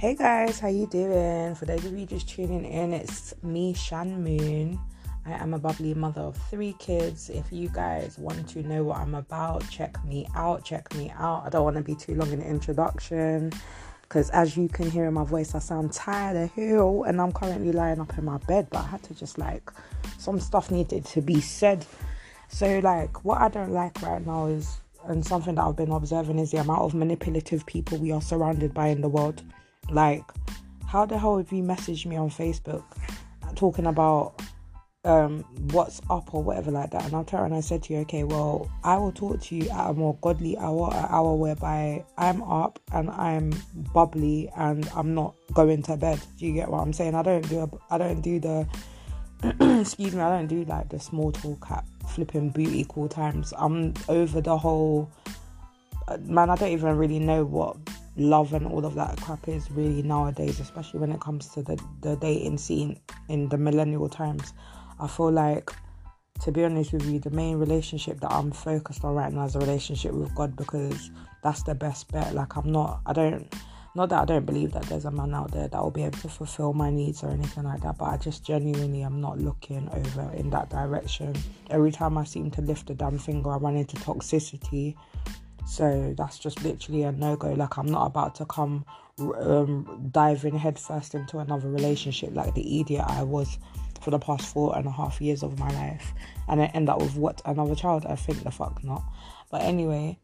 Hey guys, how you doing? For those of you just tuning in, it's me, Shan Moon. I am a bubbly mother of three kids. If you guys want to know what I'm about, check me out. Check me out. I don't want to be too long in the introduction because, as you can hear in my voice, I sound tired of hell, and I'm currently lying up in my bed. But I had to just like some stuff needed to be said. So, like, what I don't like right now is, and something that I've been observing is the amount of manipulative people we are surrounded by in the world. Like, how the hell have you messaged me on Facebook talking about um what's up or whatever like that? And I'll tell and I said to you, okay, well, I will talk to you at a more godly hour, an hour whereby I'm up and I'm bubbly and I'm not going to bed. Do you get what I'm saying? I don't do a, I don't do the excuse me, I don't do like the small talk at flipping booty call times. I'm over the whole man, I don't even really know what love and all of that crap is really nowadays, especially when it comes to the, the dating scene in the millennial times. I feel like, to be honest with you, the main relationship that I'm focused on right now is a relationship with God because that's the best bet. Like, I'm not, I don't, not that I don't believe that there's a man out there that will be able to fulfill my needs or anything like that, but I just genuinely am not looking over in that direction. Every time I seem to lift a damn finger, I run into toxicity so that's just literally a no go. Like, I'm not about to come um, diving headfirst into another relationship like the idiot I was for the past four and a half years of my life and end up with what another child. I think the fuck not. But anyway,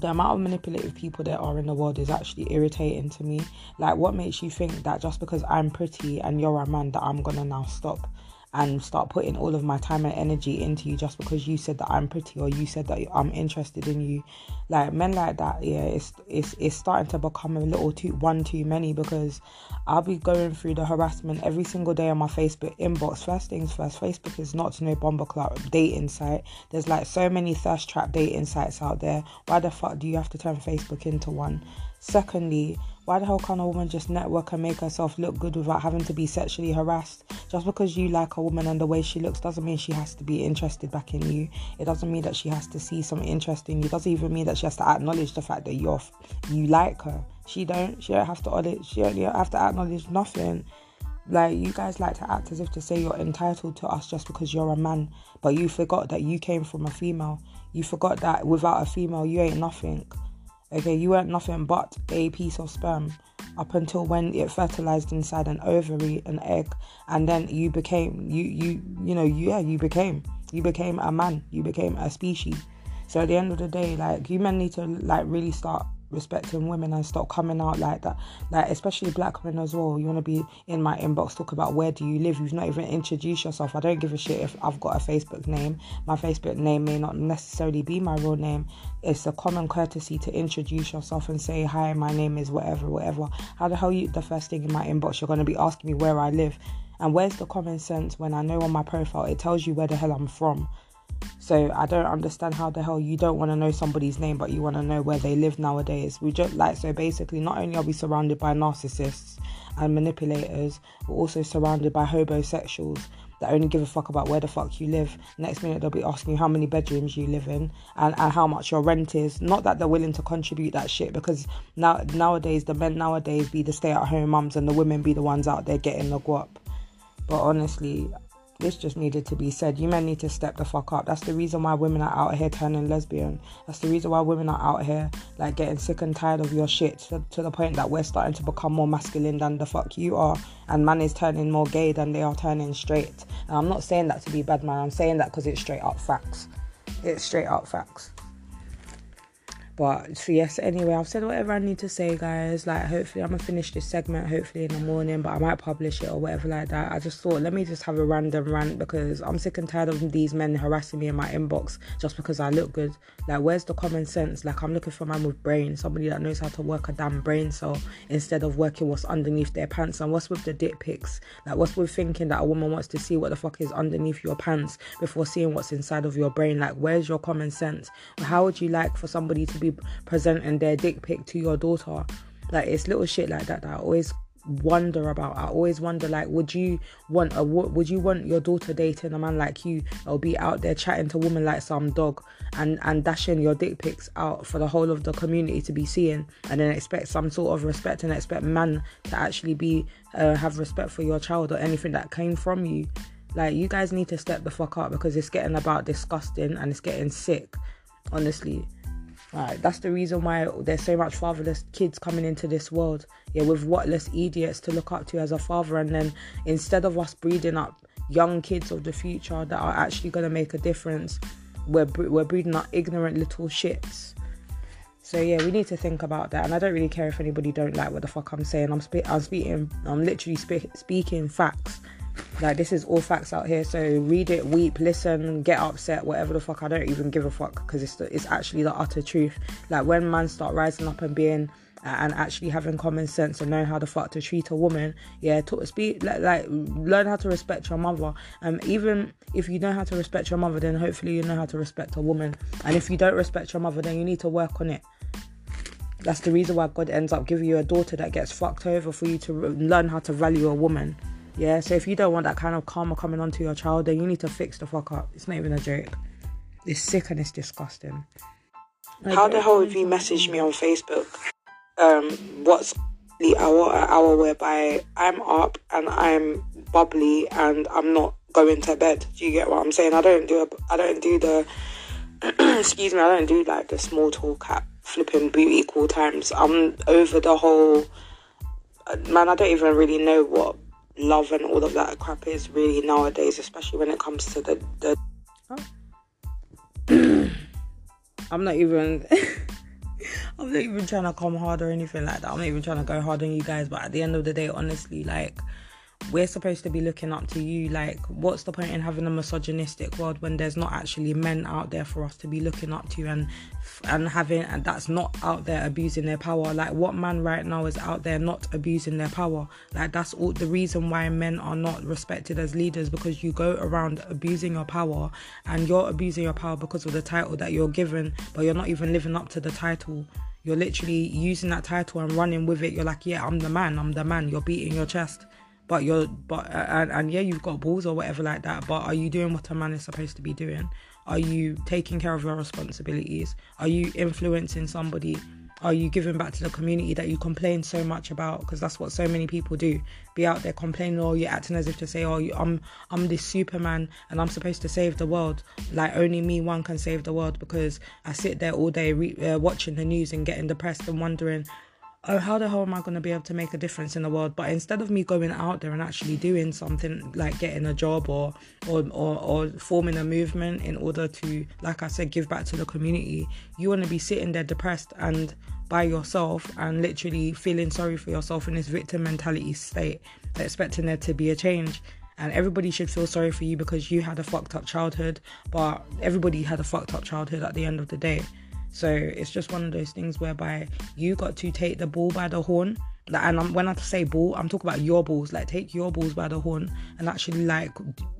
the amount of manipulative people there are in the world is actually irritating to me. Like, what makes you think that just because I'm pretty and you're a man, that I'm gonna now stop and start putting all of my time and energy into you just because you said that I'm pretty or you said that I'm interested in you. Like men like that, yeah, it's it's it's starting to become a little too one too many because I'll be going through the harassment every single day on my Facebook inbox. First things first, Facebook is not know bomber club dating site. There's like so many thirst trap dating sites out there. Why the fuck do you have to turn Facebook into one? Secondly, why the hell can't a woman just network and make herself look good without having to be sexually harassed? Just because you like a woman and the way she looks doesn't mean she has to be interested back in you. It doesn't mean that she has to see some interest in you. It doesn't even mean that she has to acknowledge the fact that you're you like her. She don't. She don't have to. She only have to acknowledge nothing. Like you guys like to act as if to say you're entitled to us just because you're a man, but you forgot that you came from a female. You forgot that without a female you ain't nothing. Okay, you weren't nothing but a piece of sperm up until when it fertilized inside an ovary, an egg, and then you became you you you know yeah you became you became a man, you became a species. So at the end of the day, like you men need to like really start respecting women and stop coming out like that. Like especially black women as well. You want to be in my inbox talk about where do you live? You've not even introduced yourself. I don't give a shit if I've got a Facebook name. My Facebook name may not necessarily be my real name. It's a common courtesy to introduce yourself and say hi. My name is whatever, whatever. How the hell you? The first thing in my inbox, you're to be asking me where I live. And where's the common sense when I know on my profile it tells you where the hell I'm from? So I don't understand how the hell you don't want to know somebody's name, but you want to know where they live nowadays. We just like so basically, not only are we surrounded by narcissists and manipulators, we're also surrounded by homosexuals that only give a fuck about where the fuck you live. Next minute they'll be asking you how many bedrooms you live in and, and how much your rent is. Not that they're willing to contribute that shit because now nowadays the men nowadays be the stay at home mums and the women be the ones out there getting the guap. But honestly, this just needed to be said. You men need to step the fuck up. That's the reason why women are out here turning lesbian. That's the reason why women are out here like getting sick and tired of your shit to, to the point that we're starting to become more masculine than the fuck you are. And man is turning more gay than they are turning straight. And I'm not saying that to be bad, man. I'm saying that because it's straight up facts. It's straight up facts. But so yes, anyway, I've said whatever I need to say, guys. Like, hopefully, I'm gonna finish this segment hopefully in the morning, but I might publish it or whatever like that. I just thought, let me just have a random rant because I'm sick and tired of these men harassing me in my inbox just because I look good. Like, where's the common sense? Like, I'm looking for a man with brain, somebody that knows how to work a damn brain cell instead of working what's underneath their pants. And what's with the dick pics? Like, what's with thinking that a woman wants to see what the fuck is underneath your pants before seeing what's inside of your brain? Like, where's your common sense? How would you like for somebody to be presenting their dick pic to your daughter. Like it's little shit like that that always wonder about. I always wonder, like, would you want a would you want your daughter dating a man like you, or be out there chatting to women like some dog, and and dashing your dick pics out for the whole of the community to be seeing, and then expect some sort of respect and expect man to actually be uh, have respect for your child or anything that came from you. Like, you guys need to step the fuck up because it's getting about disgusting and it's getting sick. Honestly. Right, that's the reason why there's so much fatherless kids coming into this world. Yeah, with whatless idiots to look up to as a father, and then instead of us breeding up young kids of the future that are actually going to make a difference, we're we're breeding up ignorant little shits. So yeah, we need to think about that. And I don't really care if anybody don't like what the fuck I'm saying. I'm spe- I'm speaking. I'm literally spe- speaking facts. Like this is all facts out here. So read it, weep, listen, get upset, whatever the fuck. I don't even give a fuck because it's it's actually the utter truth. Like when men start rising up and being uh, and actually having common sense and knowing how the fuck to treat a woman, yeah, to speak like, like learn how to respect your mother. Um, even if you know how to respect your mother, then hopefully you know how to respect a woman. And if you don't respect your mother, then you need to work on it. That's the reason why God ends up giving you a daughter that gets fucked over for you to learn how to value a woman. Yeah, so if you don't want that kind of karma coming onto your child, then you need to fix the fuck up. It's not even a joke. It's sick and it's disgusting. How the hell have you messaged me on Facebook? Um, what's the hour hour whereby I'm up and I'm bubbly and I'm not going to bed. Do you get what I'm saying? I don't do a, I don't do the excuse me, I don't do like the small talk at flipping booty call times. I'm over the whole man, I don't even really know what love and all of that crap is really nowadays, especially when it comes to the the. I'm not even. I'm not even trying to come hard or anything like that. I'm not even trying to go hard on you guys. But at the end of the day, honestly, like we're supposed to be looking up to you. Like, what's the point in having a misogynistic world when there's not actually men out there for us to be looking up to and and having and that's not out there abusing their power? Like, what man right now is out there not abusing their power? Like, that's all the reason why men are not respected as leaders because you go around abusing your power and you're abusing your power because of the title that you're given, but you're not even living up to the title you're literally using that title and running with it. You're like, yeah, I'm the man, I'm the man. You're beating your chest but you're but and, and yeah you've got balls or whatever like that but are you doing what a man is supposed to be doing? Are you taking care of your responsibilities? Are you influencing somebody? Are you giving back to the community that you complain so much about? Because that's what so many people do be out there complaining or you're acting as if to say oh i'm i'm this superman and i'm supposed to save the world. Like only me one can save the world because i sit there all day re- uh, watching the news and getting depressed and wondering oh, how the hell am I going to be able to make a difference in the world? But instead of me going out there and actually doing something like getting a job or, or, or, or forming a movement in order to, like I said, give back to the community, you want to be sitting there depressed and by yourself and literally feeling sorry for yourself in this victim mentality state, expecting there to be a change and everybody should feel sorry for you because you had a fucked up childhood but everybody had a fucked up childhood at the end of the day so it's just one of those things whereby you got to take the ball by the horn. Like, and I'm, when I say ball, I'm talking about your balls. Like, take your balls by the horn and actually, like,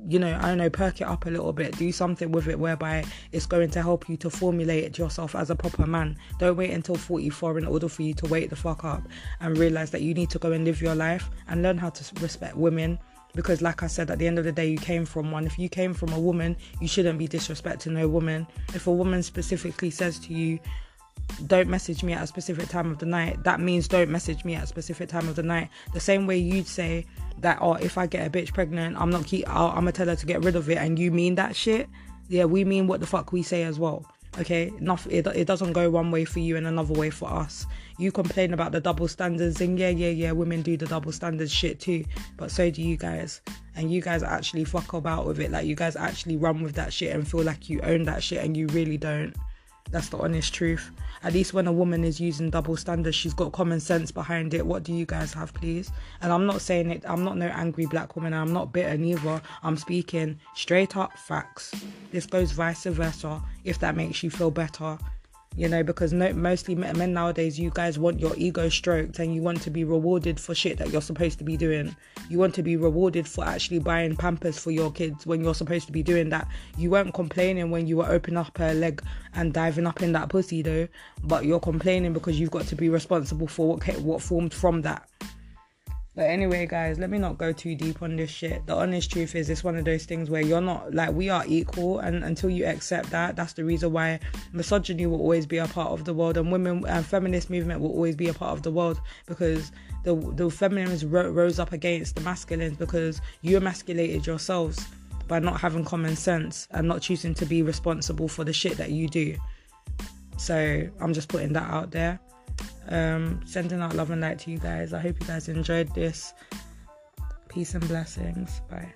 you know, I don't know, perk it up a little bit. Do something with it whereby it's going to help you to formulate yourself as a proper man. Don't wait until 44 in order for you to wake the fuck up and realize that you need to go and live your life and learn how to respect women, because like i said at the end of the day you came from one. If you came from a woman you shouldn't be disrespecting no woman. If a woman specifically says to you don't message me at a specific time of the night that means don't message me at a specific time of the night. The same way you'd say that oh if i get a bitch pregnant i'm not keep i'm gonna tell her to get rid of it and you mean that shit? Yeah we mean what the fuck we say as well okay? It, it doesn't go one way for you and another way for us. You complain about the double standards and yeah yeah yeah women do the double standards shit too but so do you guys. And you guys actually fuck about with it. Like you guys actually run with that shit and feel like you own that shit and you really don't that's the honest truth. At least when a woman is using double standards, she's got common sense behind it. What do you guys have, please? And I'm not saying it, I'm not no angry black woman. I'm not bitter neither. I'm speaking straight up facts. This goes vice versa, if that makes you feel better you know because no, mostly men nowadays you guys want your ego stroked and you want to be rewarded for shit that you're supposed to be doing. You want to be rewarded for actually buying pampers for your kids when you're supposed to be doing that. You weren't complaining when you were opening up her leg and diving up in that pussy though but you're complaining because you've got to be responsible for what what formed from that But anyway, guys, let me not go too deep on this shit. The honest truth is, it's one of those things where you're not like we are equal, and until you accept that, that's the reason why misogyny will always be a part of the world, and women and feminist movement will always be a part of the world because the the feminists ro- rose up against the masculines because you emasculated yourselves by not having common sense and not choosing to be responsible for the shit that you do. So I'm just putting that out there. Um, sending out love and light to you guys. I hope you guys enjoyed this. Peace and blessings. Bye.